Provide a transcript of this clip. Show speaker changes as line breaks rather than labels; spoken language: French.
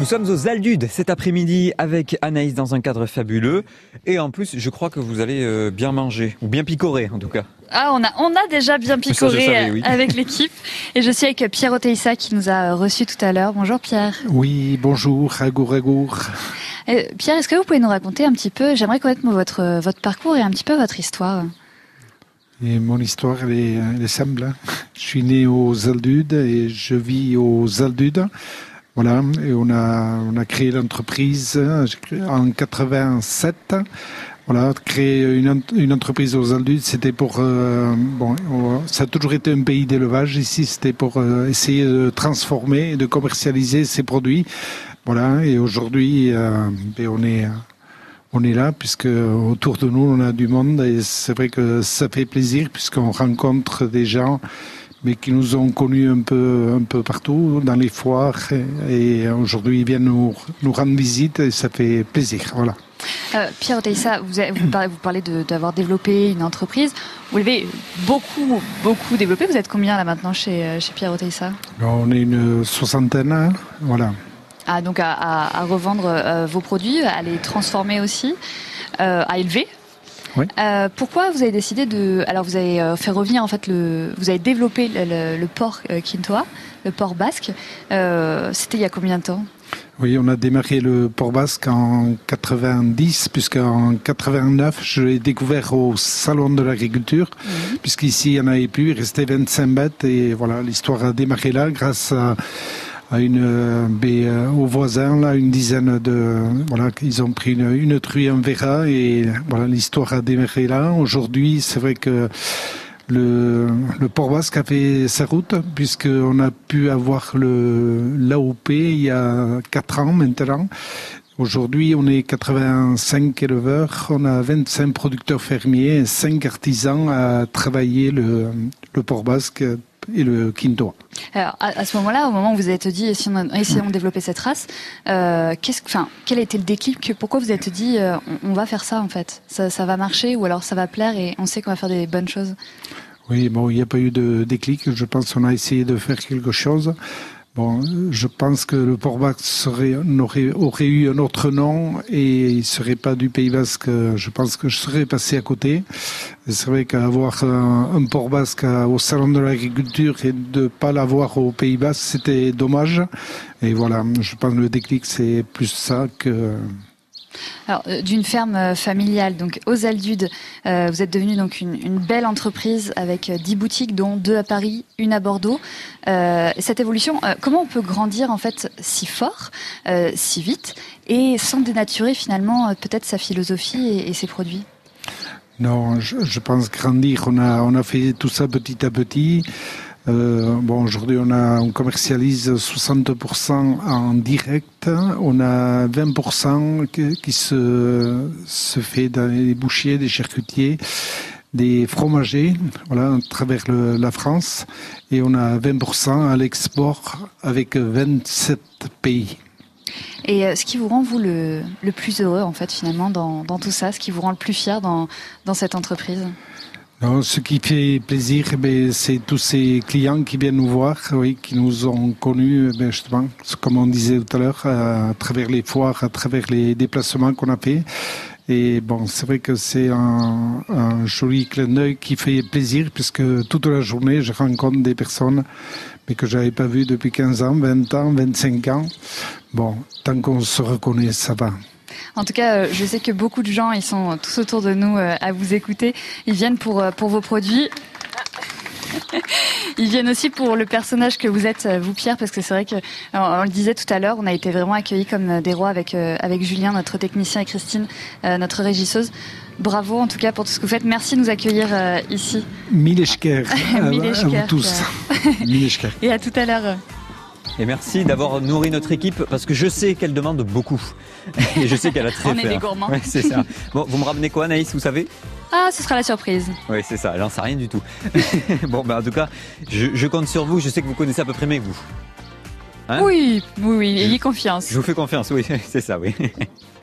Nous sommes aux Aldudes cet après-midi avec Anaïs dans un cadre fabuleux. Et en plus, je crois que vous allez euh, bien manger, ou bien picorer en tout cas.
Ah, on a, on a déjà bien picoré
savais, oui.
avec l'équipe. Et je suis avec Pierre Oteissa qui nous a reçus tout à l'heure. Bonjour Pierre.
Oui, bonjour, agour, agour.
Euh, Pierre, est-ce que vous pouvez nous raconter un petit peu, j'aimerais connaître votre, votre parcours et un petit peu votre histoire.
Et mon histoire, elle est, elle est simple. hein. Je suis né aux Aldudes et je vis aux Aldudes. Voilà, et on a, on a créé l'entreprise euh, en 87. Voilà, créer une, une entreprise aux Aldudes, c'était pour... euh, bon, on- ça a toujours été un pays d'élevage. Ici, c'était pour euh, essayer de transformer et de commercialiser ces produits. Voilà, et aujourd'hui, euh, ben, on est... on est là puisque autour de nous on a du monde et c'est vrai que ça fait plaisir puisqu'on rencontre des gens mais qui nous ont connus un peu un peu partout dans les foires et, et aujourd'hui ils viennent nous, nous rendre visite et ça fait plaisir voilà.
Euh, Pierre Oteissa, vous, vous parlez, d'avoir développé une entreprise. Vous l'avez beaucoup, beaucoup développé. Vous êtes combien là maintenant chez, chez Pierre Oteissa
Alors, on est une soixantaine hein, voilà.
Ah, donc à, à- à revendre euh, vos produits, à les transformer aussi, euh, à élever.
Oui.
Euh, pourquoi vous avez décidé de alors vous avez euh, fait revenir en fait le vous avez développé le, le- le port euh, Quintoa, le port basque. Euh, C'était il y a combien de temps?
Oui, on a démarré le port basque en 90, puisqu'en 89, je l'ai découvert au Salon de l'agriculture, puisqu'ici, il n'y en avait plus, il restait 25 bêtes, et voilà, l'histoire a démarré là, grâce à, à une, euh, euh, aux voisins, là, une dizaine de, voilà, ils ont pris une, une truie, un verra, et voilà, l'histoire a démarré là. Aujourd'hui, c'est vrai que le, le port basque a fait sa route puisqu'on a pu avoir le l'AOP il y a 4 ans maintenant. Aujourd'hui, on est 85 éleveurs, on a 25 producteurs fermiers et 5 artisans à travailler le, le port basque et le quinto.
Alors à, à ce moment-là, au moment où vous êtes dit essayons, essayons de développer cette race, euh, qu'est-ce, que- enfin, quel a été le déclic Pourquoi vous êtes dit euh, on, on va faire ça en fait? Ça, ça va marcher ou alors ça va plaire et on sait qu'on va faire des bonnes choses?
Oui, bon, il n'y a pas eu de déclic. Je pense qu'on a essayé de faire quelque chose. Bon, je pense que le port basque serait, n'aurait, aurait eu un autre nom et il serait pas du Pays basque. Je pense que je serais passé à côté. C'est vrai qu'avoir un, un port basque au salon de l'agriculture et de pas l'avoir au Pays basque, c'était dommage. Et voilà, je pense que le déclic, c'est plus ça que,
Euh, d'une ferme euh, familiale, donc aux Aldudes, euh, vous êtes devenu donc une, belle entreprise avec euh, 10 boutiques, dont deux à Paris, une à Bordeaux. Cette évolution, comment on peut grandir en fait si fort, si vite, et sans dénaturer finalement peut-être sa philosophie et, ses produits?
Non, je, je pense grandir. On a fait tout ça petit à petit. Euh, bon, aujourd'hui, on, commercialise 60% en direct. On a 20% qui, se, fait dans les bouchers, des charcutiers, des fromagers, voilà, à travers la France. Et on a 20% à l'export avec 27 pays.
Et euh, ce qui vous rend vous le, le plus heureux en fait finalement dans, dans tout ça, ce qui vous rend le plus fier dans, dans cette entreprise?
Non, ce qui fait plaisir, eh ben, c'est tous ces clients qui viennent nous voir, oui, qui nous ont connus, eh ben, justement, comme on disait tout à l'heure, à travers les foires, à travers les déplacements qu'on a fait. Et bon, c'est vrai que c'est un, un joli clin d'œil qui fait plaisir, puisque toute la journée, je rencontre des personnes mais que j'avais pas vues depuis 15 ans, 20 ans, 25 ans. Bon, tant qu'on se reconnaît, ça va.
En tout cas, euh, je sais que beaucoup de gens, ils sont tous autour de nous euh, à vous écouter. Ils viennent pour, euh, pour vos produits. Ils viennent aussi pour le personnage que vous êtes, vous Pierre, parce que c'est vrai que, on le disait tout à l'heure, on a été vraiment accueillis comme des rois avec, avec Julien, notre technicien, et Christine, notre régisseuse. Bravo en tout cas pour tout ce que vous faites. Merci de nous accueillir ici.
Mille esker à,
Mille
à vous tous.
Et à tout à l'heure.
Et merci d'avoir nourri notre équipe parce que je sais qu'elle demande beaucoup. Et je sais qu'elle a très
On est des gourmands.
Ouais, c'est ça. Bon, vous me ramenez quoi, Anaïs, vous savez?
Ah, ce sera la surprise.
Oui, c'est ça. J'en sais rien du tout. bon, bah, en tout cas, je, je compte sur vous. Je sais que vous connaissez à peu près mes goûts. Hein?
Oui, oui, oui, ayez confiance.
Je vous fais confiance, oui, c'est ça, oui.